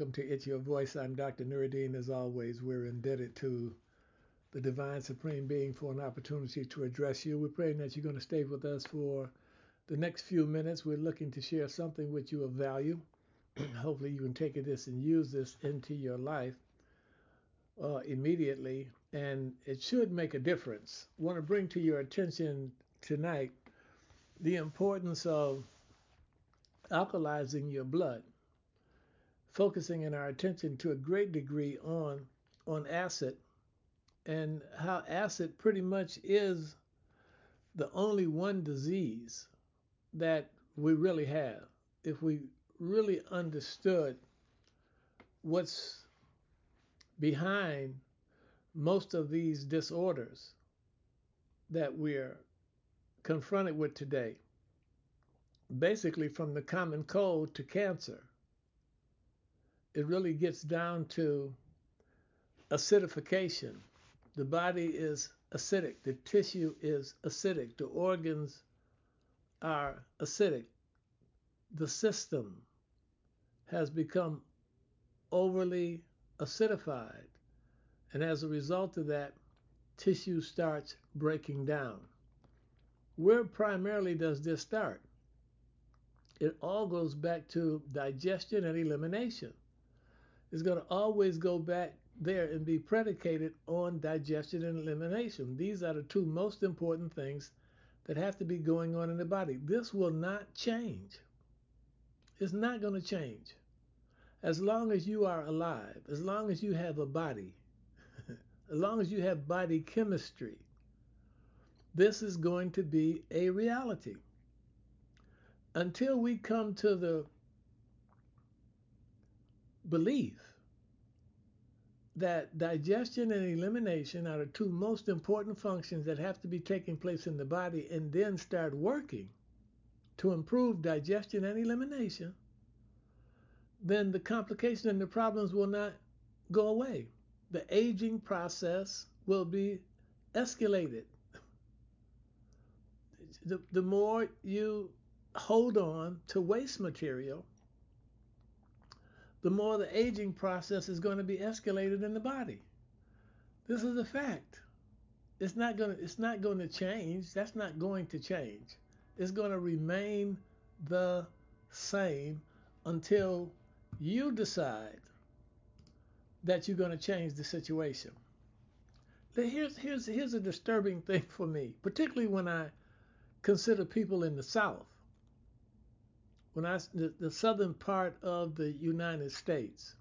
Welcome to It's Your Voice. I'm Dr. Nuruddin. As always, we're indebted to the Divine Supreme Being for an opportunity to address you. We're praying that you're going to stay with us for the next few minutes. We're looking to share something with you of value. Hopefully, you can take this and use this into your life uh, immediately, and it should make a difference. I want to bring to your attention tonight the importance of alkalizing your blood focusing in our attention to a great degree on on acid and how acid pretty much is the only one disease that we really have. If we really understood what's behind most of these disorders that we're confronted with today basically from the common cold to cancer it really gets down to acidification. The body is acidic, the tissue is acidic, the organs are acidic. The system has become overly acidified, and as a result of that, tissue starts breaking down. Where primarily does this start? It all goes back to digestion and elimination is going to always go back there and be predicated on digestion and elimination. These are the two most important things that have to be going on in the body. This will not change. It's not going to change. As long as you are alive, as long as you have a body, as long as you have body chemistry, this is going to be a reality. Until we come to the belief that digestion and elimination are the two most important functions that have to be taking place in the body and then start working to improve digestion and elimination, then the complications and the problems will not go away. The aging process will be escalated. The, the more you hold on to waste material, the more the aging process is going to be escalated in the body. This is a fact. It's not going to, it's not going to change. That's not going to change. It's going to remain the same until you decide that you're going to change the situation. Here's, here's, here's a disturbing thing for me, particularly when I consider people in the South when I the, the southern part of the United States.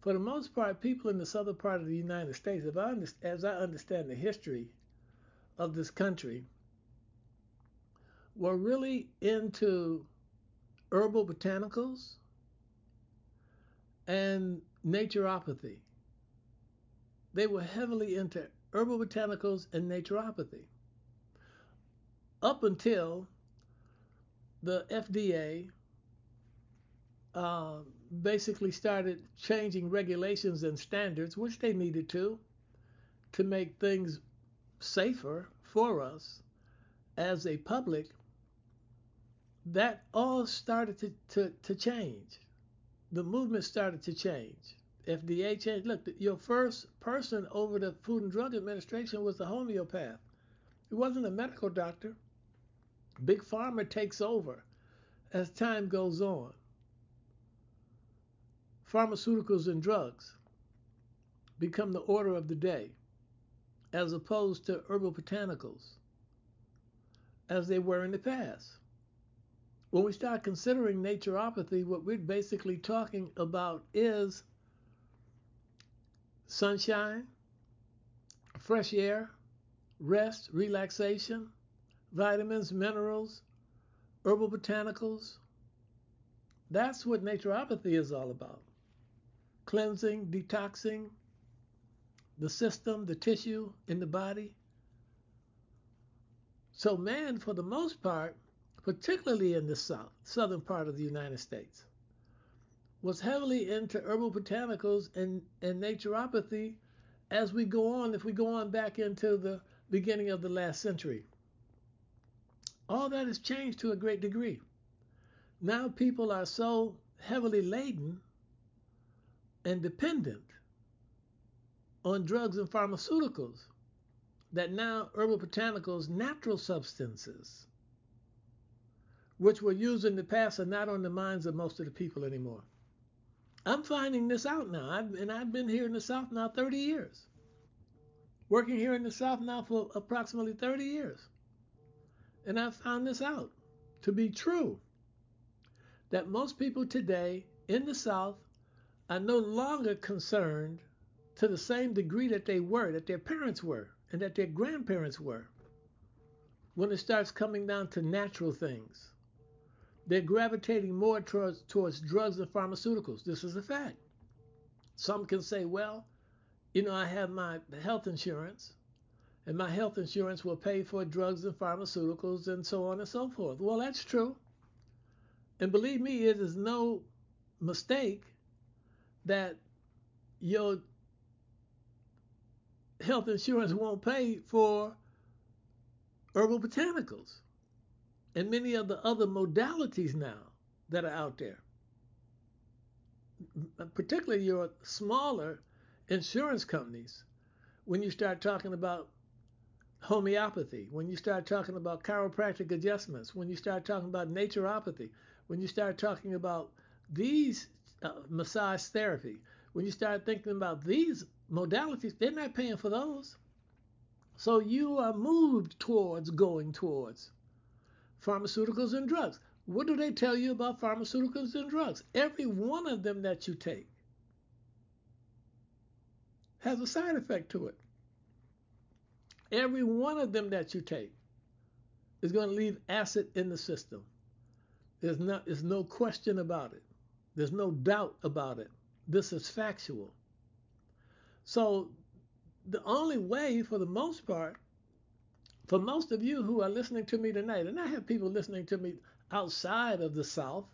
For the most part, people in the southern part of the United States, if I as I understand the history of this country, were really into herbal botanicals and naturopathy. They were heavily into herbal botanicals and naturopathy up until the FDA uh, basically started changing regulations and standards, which they needed to, to make things safer for us as a public, that all started to, to, to change. The movement started to change. FDA changed. Look, your first person over the Food and Drug Administration was a homeopath. It wasn't a medical doctor. Big Pharma takes over as time goes on. Pharmaceuticals and drugs become the order of the day as opposed to herbal botanicals as they were in the past. When we start considering naturopathy, what we're basically talking about is sunshine, fresh air, rest, relaxation, vitamins, minerals, herbal botanicals. That's what naturopathy is all about cleansing, detoxing the system, the tissue in the body. So, man, for the most part, particularly in the south, southern part of the United States, was heavily into herbal botanicals and, and naturopathy as we go on, if we go on back into the beginning of the last century. All that has changed to a great degree. Now people are so heavily laden and dependent on drugs and pharmaceuticals that now herbal botanicals, natural substances, which were used in the past, are not on the minds of most of the people anymore. I'm finding this out now, I've, and I've been here in the South now 30 years. Working here in the South now for approximately 30 years. And I found this out to be true that most people today in the South are no longer concerned to the same degree that they were, that their parents were, and that their grandparents were. When it starts coming down to natural things, they're gravitating more towards, towards drugs and pharmaceuticals. This is a fact. Some can say, well, you know, I have my health insurance, and my health insurance will pay for drugs and pharmaceuticals and so on and so forth. Well, that's true. And believe me, it is no mistake that your health insurance won't pay for herbal botanicals and many of the other modalities now that are out there. Particularly your smaller insurance companies, when you start talking about homeopathy, when you start talking about chiropractic adjustments, when you start talking about naturopathy, when you start talking about these uh, massage therapy, when you start thinking about these modalities, they're not paying for those. So you are moved towards going towards pharmaceuticals and drugs. What do they tell you about pharmaceuticals and drugs? Every one of them that you take has a side effect to it. Every one of them that you take is going to leave acid in the system. There's not there's no question about it. There's no doubt about it. This is factual. So the only way for the most part for most of you who are listening to me tonight, and I have people listening to me outside of the South,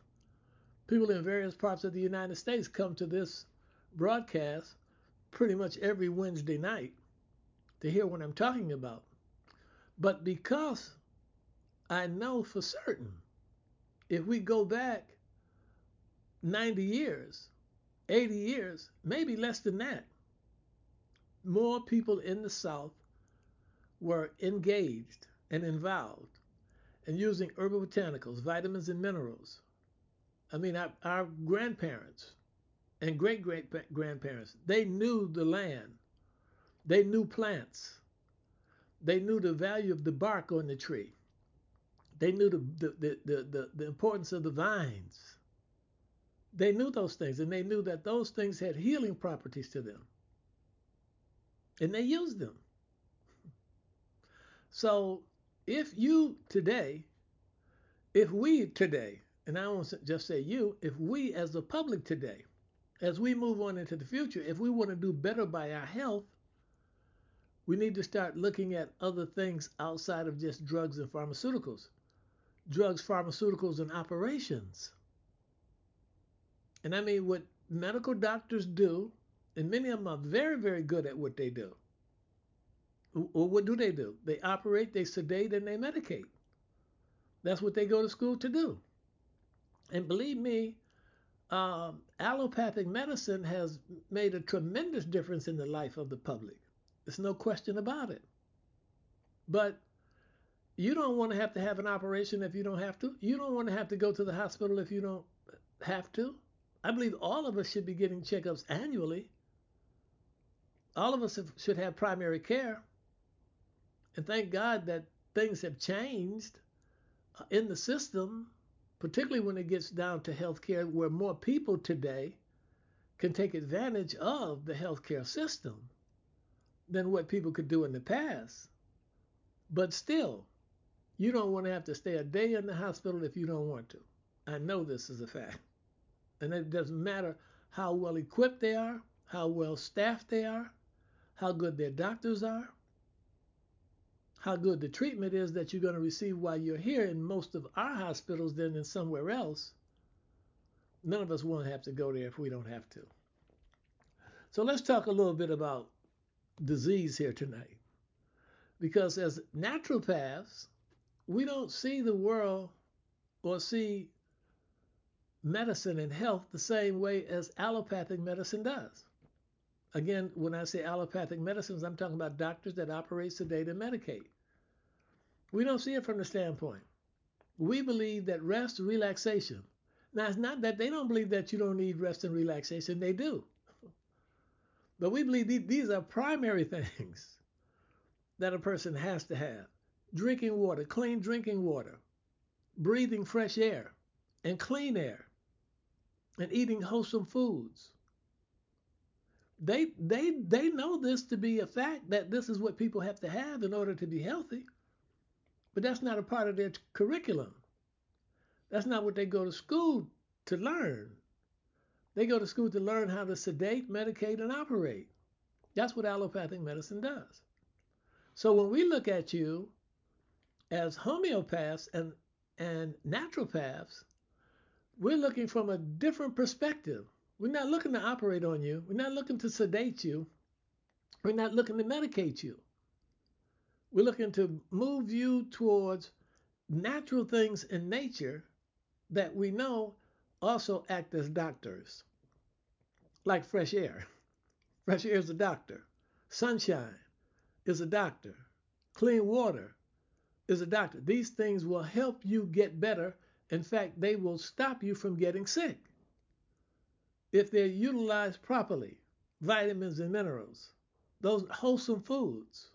people in various parts of the United States come to this broadcast pretty much every Wednesday night to hear what I'm talking about. But because I know for certain, if we go back 90 years, 80 years, maybe less than that, more people in the South were engaged and involved in using herbal botanicals, vitamins, and minerals. I mean, our, our grandparents and great great grandparents, they knew the land, they knew plants, they knew the value of the bark on the tree, they knew the, the, the, the, the, importance of the vines. They knew those things, and they knew that those things had healing properties to them. And they used them. So if you today, if we today, and I won't just say you, if we as the public today, as we move on into the future, if we want to do better by our health, we need to start looking at other things outside of just drugs and pharmaceuticals. Drugs, pharmaceuticals, and operations. And I mean, what medical doctors do, and many of them are very, very good at what they do. Well, what do they do? They operate, they sedate, and they medicate. That's what they go to school to do. And believe me, um, allopathic medicine has made a tremendous difference in the life of the public. There's no question about it. But you don't want to have to have an operation if you don't have to. You don't want to have to go to the hospital if you don't have to. I believe all of us should be getting checkups annually. All of us have, should have primary care. And thank God that things have changed uh, in the system, particularly when it gets down to healthcare, where more people today can take advantage of the healthcare system than what people could do in the past. But still, you don't want to have to stay a day in the hospital if you don't want to. I know this is a fact. And it doesn't matter how well equipped they are, how well staffed they are, how good their doctors are how good the treatment is that you're going to receive while you're here in most of our hospitals than in somewhere else. None of us want to have to go there if we don't have to. So let's talk a little bit about disease here tonight. Because as naturopaths, we don't see the world or see medicine and health the same way as allopathic medicine does. Again, when I say allopathic medicines, I'm talking about doctors that operate, sedate, and medicate. We don't see it from the standpoint. We believe that rest, relaxation. Now, it's not that they don't believe that you don't need rest and relaxation, they do. But we believe these are primary things that a person has to have drinking water, clean drinking water, breathing fresh air and clean air, and eating wholesome foods. They, they, they know this to be a fact that this is what people have to have in order to be healthy, but that's not a part of their curriculum. That's not what they go to school to learn. They go to school to learn how to sedate, medicate, and operate. That's what allopathic medicine does. So when we look at you as homeopaths and, and naturopaths, we're looking from a different perspective. We're not looking to operate on you. We're not looking to sedate you. We're not looking to medicate you. We're looking to move you towards natural things in nature that we know also act as doctors, like fresh air. Fresh air is a doctor. Sunshine is a doctor. Clean water is a doctor. These things will help you get better. In fact, they will stop you from getting sick if they're utilized properly. Vitamins and minerals, those wholesome foods.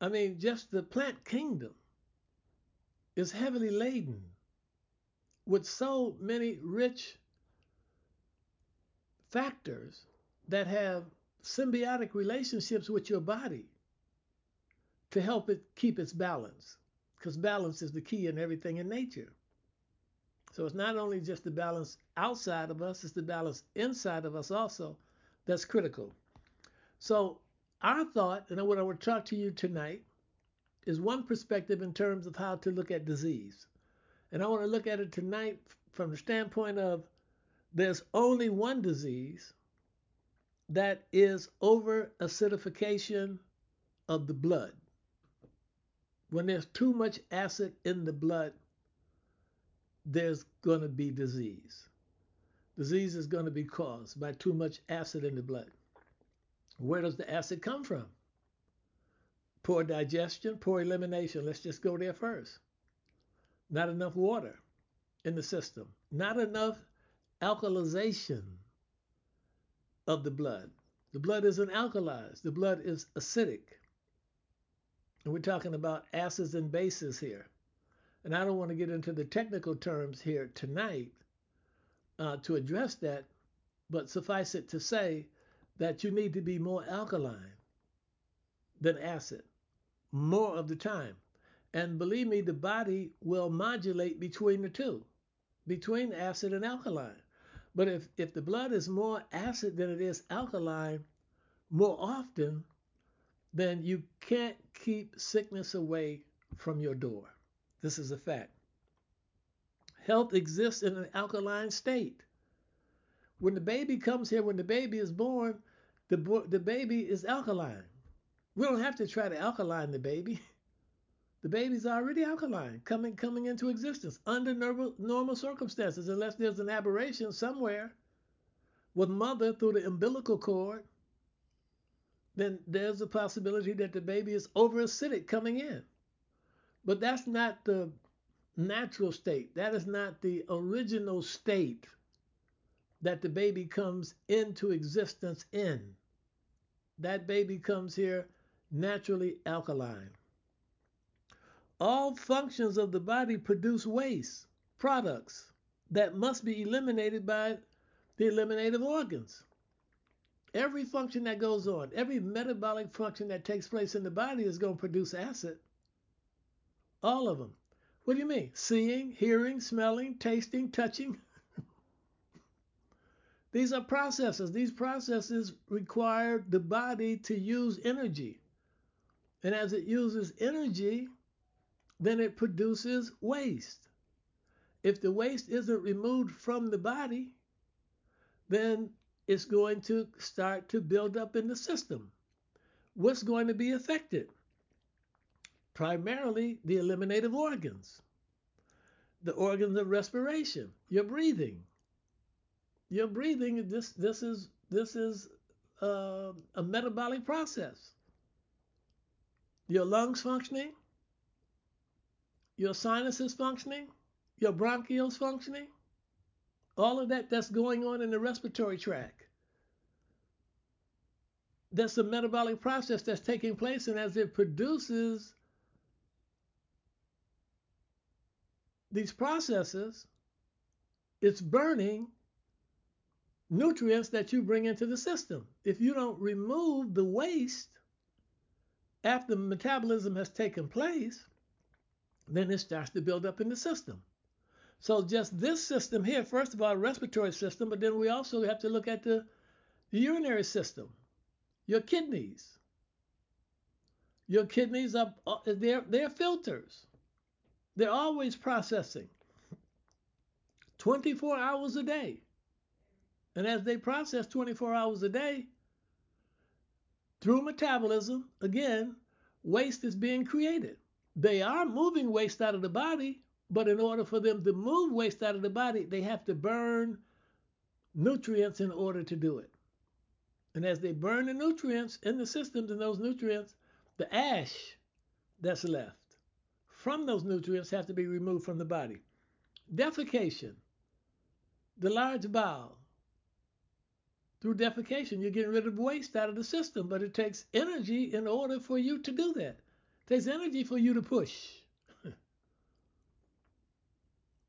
I mean, just the plant kingdom is heavily laden with so many rich factors that have symbiotic relationships with your body to help it keep its balance. Because balance is the key in everything in nature. So it's not only just the balance outside of us, it's the balance inside of us also that's critical. So our thought, and what I would talk to you tonight, is one perspective in terms of how to look at disease. And I want to look at it tonight from the standpoint of there's only one disease that is over acidification of the blood. When there's too much acid in the blood, there's going to be disease. Disease is going to be caused by too much acid in the blood. Where does the acid come from? Poor digestion, poor elimination. Let's just go there first not enough water in the system, not enough alkalization of the blood. The blood isn't alkalized, the blood is acidic. And we're talking about acids and bases here. And I don't want to get into the technical terms here tonight uh, to address that, but suffice it to say that you need to be more alkaline than acid more of the time. And believe me, the body will modulate between the two, between acid and alkaline. But if, if the blood is more acid than it is alkaline more often, then you can't keep sickness away from your door. This is a fact. Health exists in an alkaline state. When the baby comes here, when the baby is born, the, the baby is alkaline. We don't have to try to alkaline the baby. The baby's already alkaline, coming coming into existence under normal, normal circumstances, unless there's an aberration somewhere with mother through the umbilical cord. Then there's a possibility that the baby is over acidic coming in. But that's not the natural state. That is not the original state that the baby comes into existence in. That baby comes here naturally alkaline. All functions of the body produce waste products that must be eliminated by the eliminative organs. Every function that goes on, every metabolic function that takes place in the body is going to produce acid. All of them. What do you mean? Seeing, hearing, smelling, tasting, touching. These are processes. These processes require the body to use energy. And as it uses energy, then it produces waste. If the waste isn't removed from the body, then it's going to start to build up in the system. What's going to be affected? Primarily the eliminative organs. the organs of respiration, your breathing. Your breathing, this this is this is uh, a metabolic process. Your lungs functioning, your sinuses functioning, your bronchioles functioning, all of that that's going on in the respiratory tract. That's a metabolic process that's taking place, and as it produces these processes, it's burning nutrients that you bring into the system. If you don't remove the waste after metabolism has taken place, then it starts to build up in the system. So just this system here, first of all, respiratory system, but then we also have to look at the, the urinary system, your kidneys. Your kidneys are uh, they're, they're filters. They're always processing 24 hours a day. And as they process 24 hours a day, through metabolism, again, waste is being created. They are moving waste out of the body, but in order for them to move waste out of the body, they have to burn nutrients in order to do it. And as they burn the nutrients in the systems and those nutrients, the ash that's left from those nutrients have to be removed from the body. Defecation, the large bowel. Through defecation, you're getting rid of waste out of the system, but it takes energy in order for you to do that. Takes energy for you to push.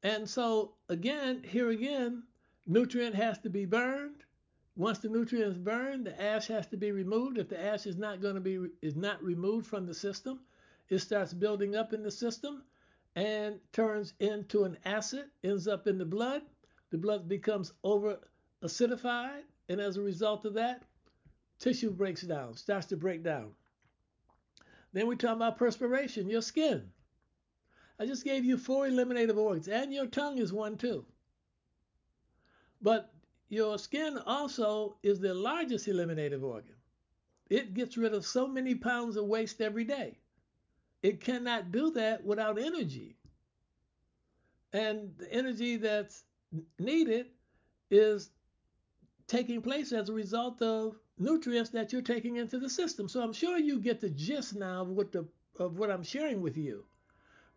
And so again, here again, nutrient has to be burned. Once the nutrient is burned, the ash has to be removed. If the ash is not going to be is not removed from the system, it starts building up in the system and turns into an acid, ends up in the blood. The blood becomes over acidified, and as a result of that, tissue breaks down, starts to break down. Then we talk about perspiration, your skin. I just gave you four eliminative organs, and your tongue is one too. But your skin also is the largest eliminative organ. It gets rid of so many pounds of waste every day. It cannot do that without energy. And the energy that's needed is taking place as a result of nutrients that you're taking into the system. So I'm sure you get the gist now of what the of what I'm sharing with you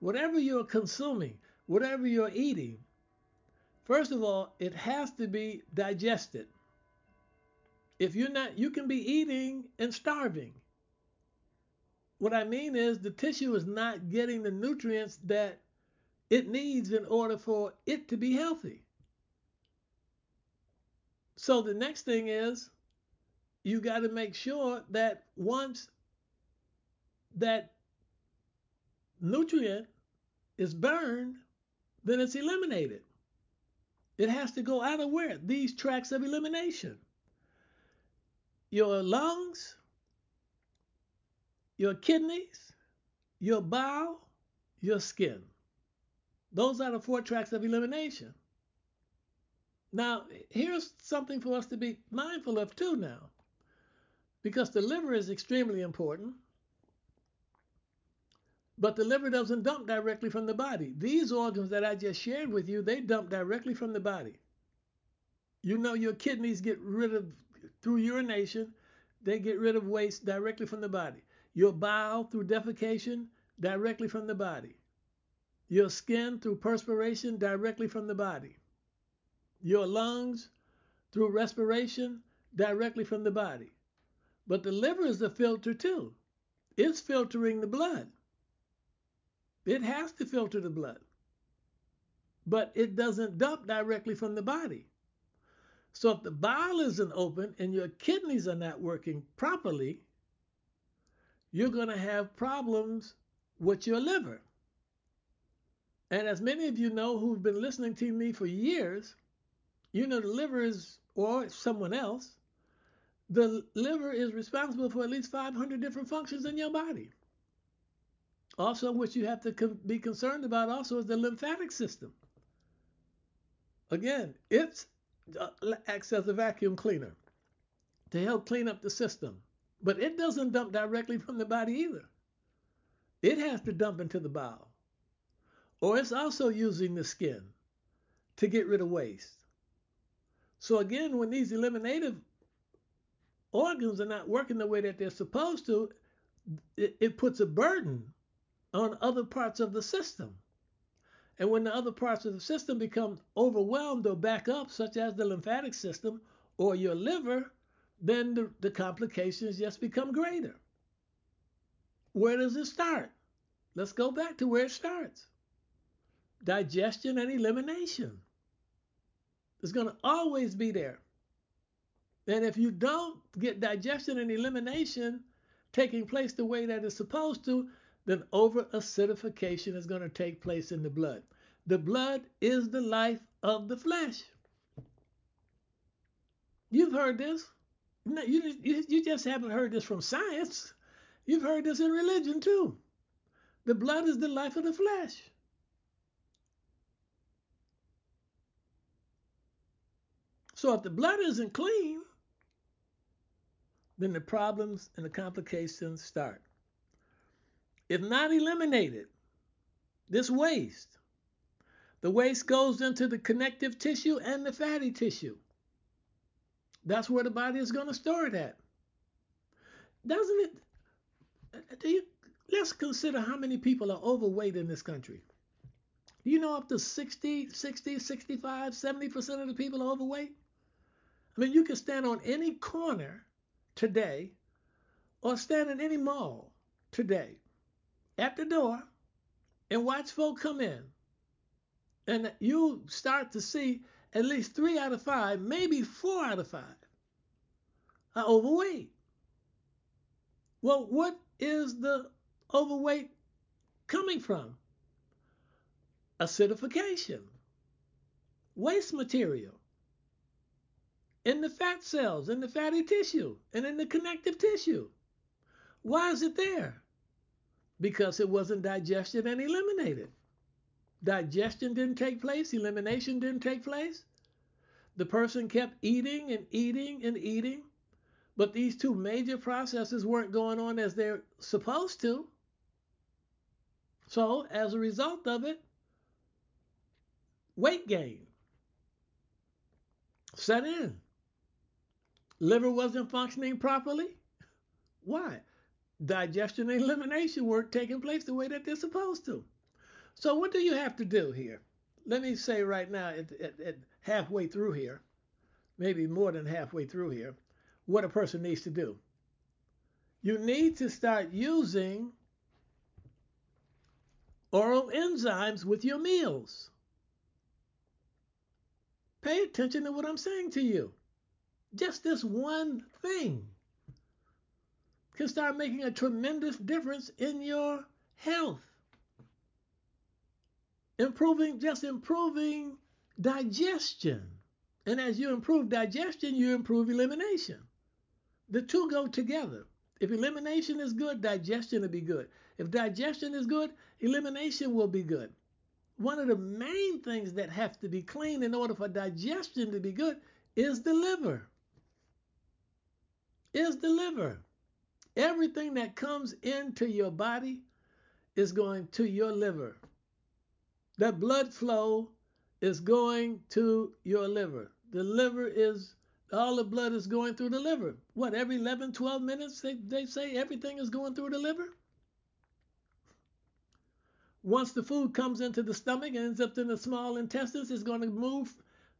whatever you're consuming, whatever you're eating, first of all, it has to be digested. If you're not, you can be eating and starving. What I mean is the tissue is not getting the nutrients that it needs in order for it to be healthy. So the next thing is you got to make sure that once that nutrient is burned, then it's eliminated. It has to go out of where? These tracks of elimination. Your lungs, your kidneys, your bowel, your skin. Those are the four tracks of elimination. Now, here's something for us to be mindful of too now. Because the liver is extremely important. But the liver doesn't dump directly from the body. These organs that I just shared with you, they dump directly from the body. You know your kidneys get rid of through urination, they get rid of waste directly from the body. Your bowel through defecation directly from the body. Your skin through perspiration directly from the body. Your lungs through respiration directly from the body. But the liver is a filter too. It's filtering the blood. It has to filter the blood, but it doesn't dump directly from the body. So if the bile isn't open and your kidneys are not working properly, you're going to have problems with your liver. And as many of you know who've been listening to me for years, you know the liver is, or someone else, the liver is responsible for at least 500 different functions in your body. Also, what you have to be concerned about also is the lymphatic system. Again, it uh, acts as a vacuum cleaner to help clean up the system, but it doesn't dump directly from the body either. It has to dump into the bowel. or it's also using the skin to get rid of waste. So again, when these eliminative organs are not working the way that they're supposed to, it, it puts a burden on other parts of the system. And when the other parts of the system become overwhelmed or back up, such as the lymphatic system or your liver, then the, the complications just become greater. Where does it start? Let's go back to where it starts digestion and elimination. It's going to always be there. And if you don't get digestion and elimination taking place the way that it's supposed to, then over acidification is going to take place in the blood. The blood is the life of the flesh. You've heard this. You, you just haven't heard this from science. You've heard this in religion too. The blood is the life of the flesh. So if the blood isn't clean, then the problems and the complications start. If not eliminated, this waste, the waste goes into the connective tissue and the fatty tissue. That's where the body is going to store it at. Doesn't it? Do you, let's consider how many people are overweight in this country. Do you know up to 60, 60, 65, 70% of the people are overweight? I mean, you can stand on any corner today or stand in any mall today at the door and watch folk come in. And you start to see at least three out of five, maybe four out of five, are overweight. Well, what is the overweight coming from? Acidification, waste material in the fat cells, in the fatty tissue, and in the connective tissue. Why is it there? Because it wasn't digested and eliminated. Digestion didn't take place, elimination didn't take place. The person kept eating and eating and eating, but these two major processes weren't going on as they're supposed to. So, as a result of it, weight gain set in liver wasn't functioning properly. Why? Digestion and elimination weren't taking place the way that they're supposed to. So what do you have to do here? Let me say right now, at, at, at halfway through here, maybe more than halfway through here, what a person needs to do. You need to start using oral enzymes with your meals. Pay attention to what I'm saying to you. Just this one thing can start making a tremendous difference in your health. Improving, just improving digestion. And as you improve digestion, you improve elimination. The two go together. If elimination is good, digestion will be good. If digestion is good, elimination will be good. One of the main things that have to be clean in order for digestion to be good is the liver is the liver. Everything that comes into your body is going to your liver. That blood flow is going to your liver. The liver is, all the blood is going through the liver. What, every 11, 12 minutes they, they say everything is going through the liver? Once the food comes into the stomach and ends up in the small intestines, it's going to move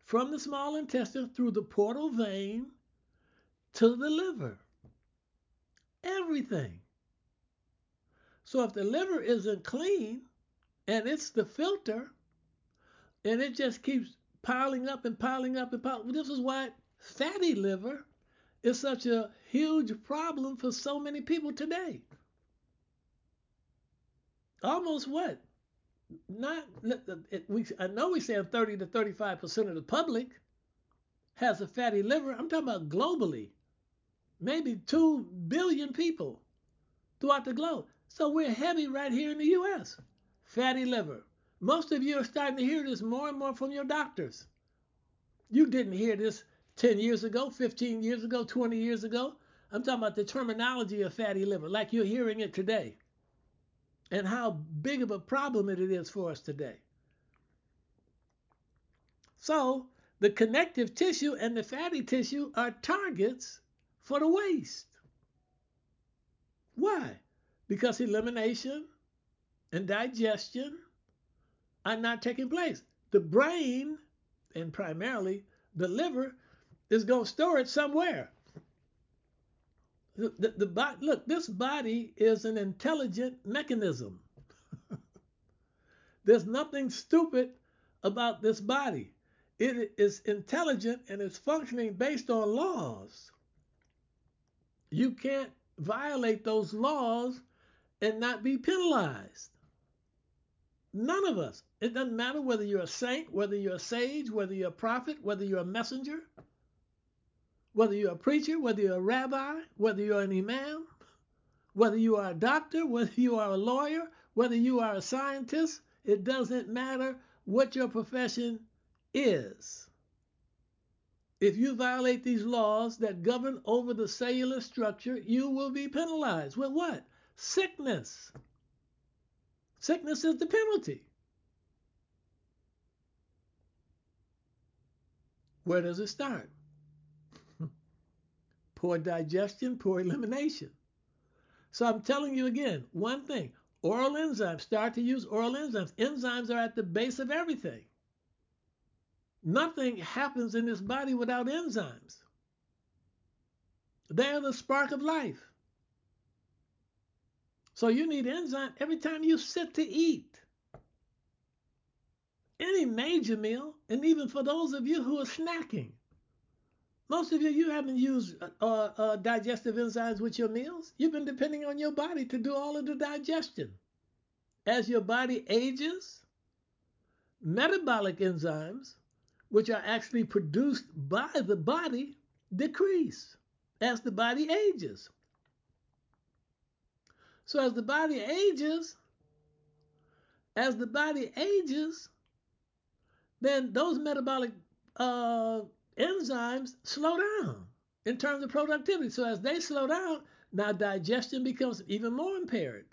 from the small intestine through the portal vein to the liver. Everything. So if the liver isn't clean and it's the filter and it just keeps piling up and piling up and piling, this is why fatty liver is such a huge problem for so many people today. Almost what? Not it, we. I know we say 30 to 35 percent of the public has a fatty liver. I'm talking about globally maybe 2 billion people throughout the globe. So we're heavy right here in the US. Fatty liver. Most of you are starting to hear this more and more from your doctors. You didn't hear this 10 years ago, 15 years ago, 20 years ago. I'm talking about the terminology of fatty liver, like you're hearing it today. and how big of a problem it is for us today. So, the connective tissue and the fatty tissue are targets for the waste. Why? Because elimination and digestion are not taking place. The brain, and primarily the liver, is going to store it somewhere. The, the, the look, this body is an intelligent mechanism. There's nothing stupid about this body. It is intelligent and it's functioning based on laws. You can't violate those laws and not be penalized. None of us. It doesn't matter whether you're a saint, whether you're a sage, whether you're a prophet, whether you're a messenger, whether you're a preacher, whether you're a rabbi, whether you're an imam, whether you are a doctor, whether you are a lawyer, whether you are a scientist. It doesn't matter what your profession is. If you violate these laws that govern over the cellular structure, you will be penalized with what? Sickness. Sickness is the penalty. Where does it start? poor digestion, poor elimination. So I'm telling you again, one thing oral enzymes, start to use oral enzymes. Enzymes are at the base of everything. Nothing happens in this body without enzymes. They're the spark of life. So you need enzyme every time you sit to eat. Any major meal, and even for those of you who are snacking. Most of you, you haven't used uh, uh, digestive enzymes with your meals. You've been depending on your body to do all of the digestion. As your body ages, metabolic enzymes which are actually produced by the body, decrease as the body ages. So as the body ages, as the body ages, then those metabolic uh, enzymes slow down in terms of productivity. So as they slow down, now digestion becomes even more impaired.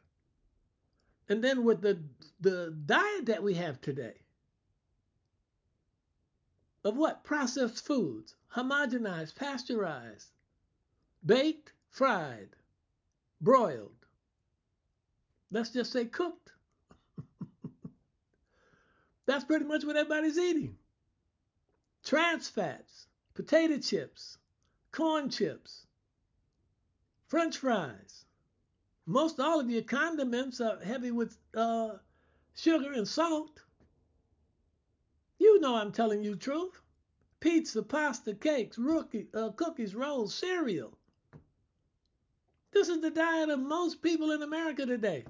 And then with the the diet that we have today, of what? Processed foods, homogenized, pasteurized, baked, fried, broiled. Let's just say cooked. That's pretty much what everybody's eating. Trans fats, potato chips, corn chips, french fries. Most all of your condiments are heavy with uh, sugar and salt. You know I'm telling you truth. Pizza, pasta, cakes, rookie, uh, cookies, rolls, cereal. This is the diet of most people in America today.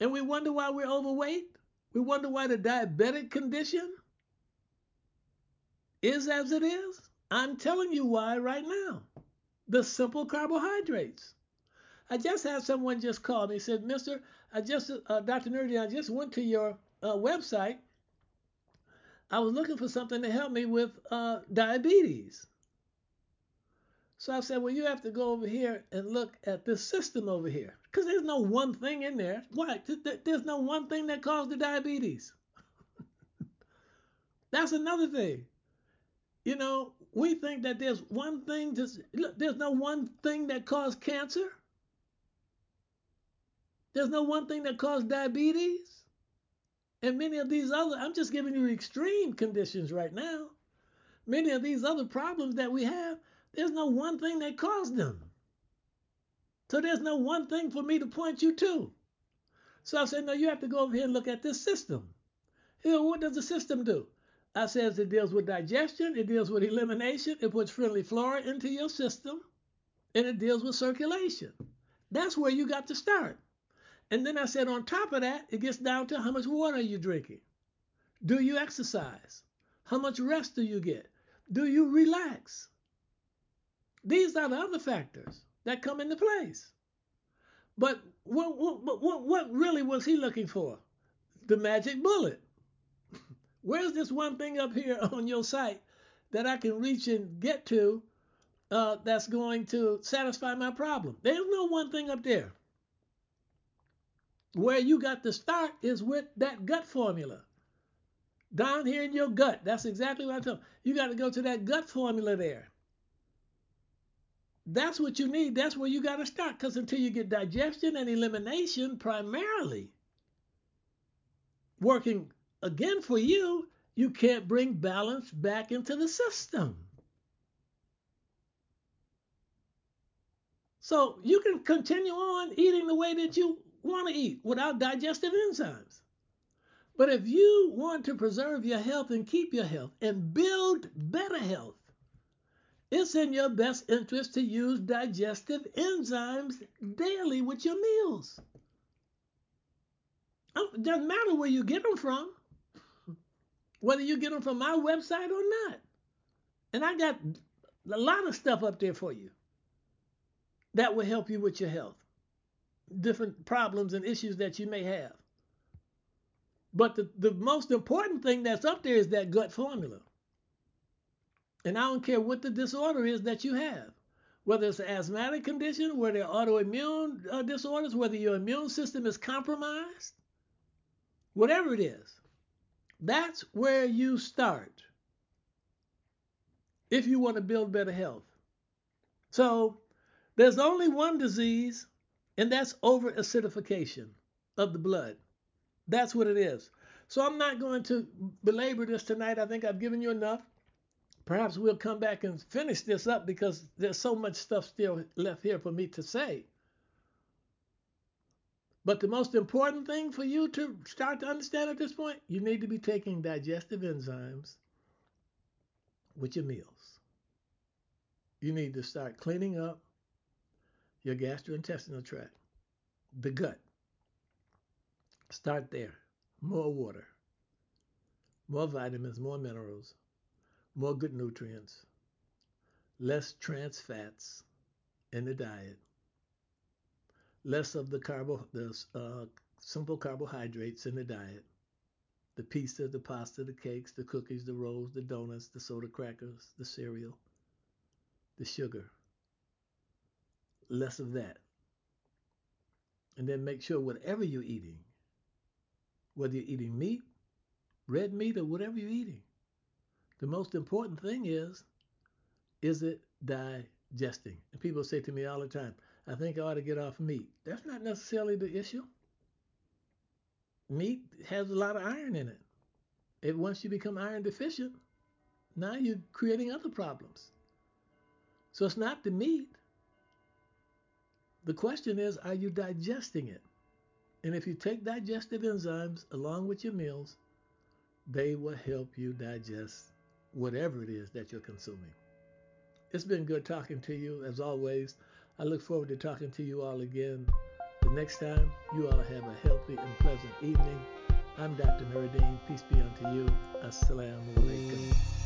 And we wonder why we're overweight. We wonder why the diabetic condition is as it is. I'm telling you why right now. The simple carbohydrates. I just had someone just call me. Said, Mister, I just, uh, Dr. Nerdy, I just went to your uh, website I was looking for something to help me with uh, diabetes. So I said, well, you have to go over here and look at this system over here. Because there's no one thing in there. Why? There's no one thing that caused the diabetes. That's another thing. You know, we think that there's one thing, look, there's no one thing that caused cancer. There's no one thing that caused diabetes. And many of these other, I'm just giving you extreme conditions right now. Many of these other problems that we have, there's no one thing that caused them. So there's no one thing for me to point you to. So I said, no, you have to go over here and look at this system. Here, what does the system do? I says it deals with digestion, it deals with elimination, it puts friendly flora into your system, and it deals with circulation. That's where you got to start. And then I said, on top of that, it gets down to how much water are you drinking? Do you exercise? How much rest do you get? Do you relax? These are the other factors that come into place. But what, what, what, what really was he looking for? The magic bullet. Where's this one thing up here on your site that I can reach and get to uh, that's going to satisfy my problem? There's no one thing up there. Where you got to start is with that gut formula. Down here in your gut. That's exactly what I'm talking. You got to go to that gut formula there. That's what you need. That's where you got to start. Because until you get digestion and elimination primarily working again for you, you can't bring balance back into the system. So you can continue on eating the way that you want to eat without digestive enzymes. But if you want to preserve your health and keep your health and build better health, it's in your best interest to use digestive enzymes daily with your meals. It doesn't matter where you get them from, whether you get them from my website or not. And I got a lot of stuff up there for you that will help you with your health, different problems and issues that you may have. But the, the most important thing that's up there is that gut formula. And I don't care what the disorder is that you have, whether it's an asthmatic condition, whether autoimmune uh, disorders, whether your immune system is compromised, whatever it is, that's where you start if you want to build better health. So there's only one disease, and that's over acidification of the blood. That's what it is. So I'm not going to belabor this tonight. I think I've given you enough. Perhaps we'll come back and finish this up because there's so much stuff still left here for me to say. But the most important thing for you to start to understand at this point, you need to be taking digestive enzymes with your meals. You need to start cleaning up your gastrointestinal tract, the gut. Start there. More water, more vitamins, more minerals, more good nutrients, less trans fats in the diet, less of the carbo, the uh, simple carbohydrates in the diet, the pizza, the pasta, the cakes, the cookies, the rolls, the donuts, the soda crackers, the cereal, the sugar. Less of that. And then make sure whatever you're eating, whether you're eating meat, red meat, or whatever you're eating. The most important thing is, is it digesting? And people say to me all the time, I think I ought to get off meat. That's not necessarily the issue. Meat has a lot of iron in it. If once you become iron deficient, now you're creating other problems. So it's not the meat. The question is, are you digesting it? And if you take digestive enzymes along with your meals, they will help you digest whatever it is that you're consuming. It's been good talking to you as always. I look forward to talking to you all again. The next time, you all have a healthy and pleasant evening. I'm Dr. Nuruddin. Peace be unto you. Assalamu alaikum.